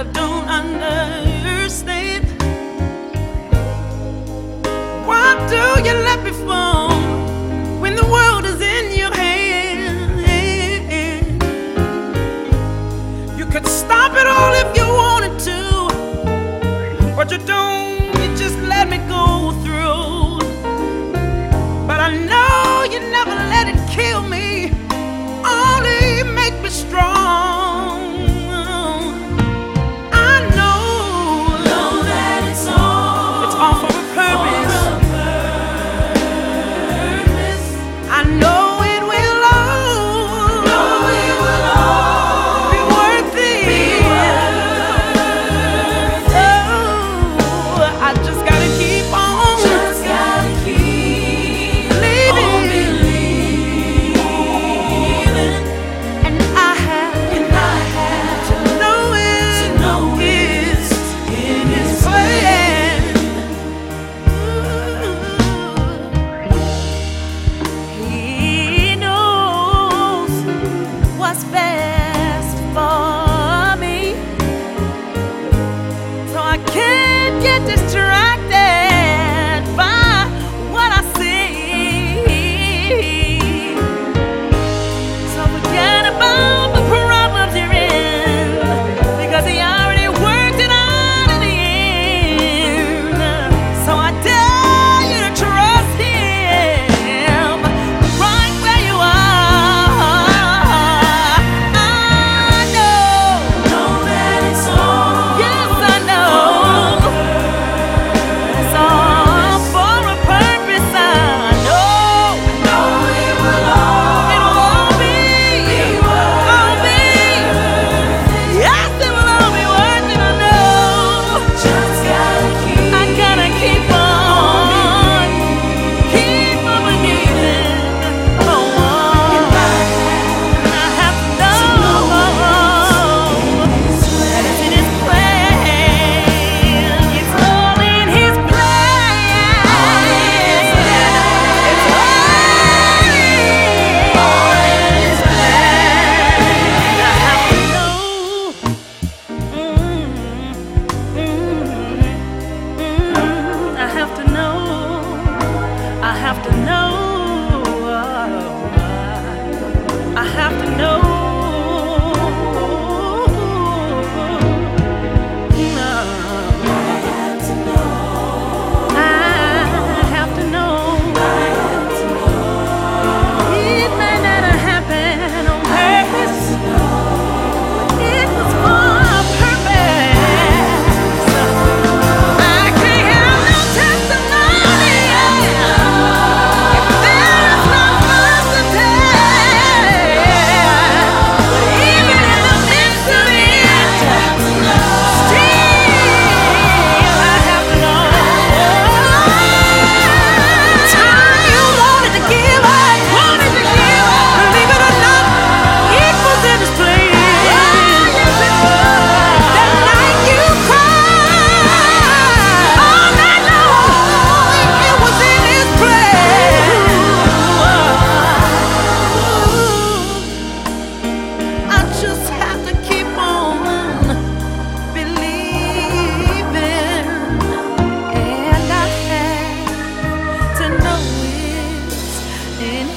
I don't understand.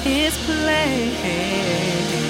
His place.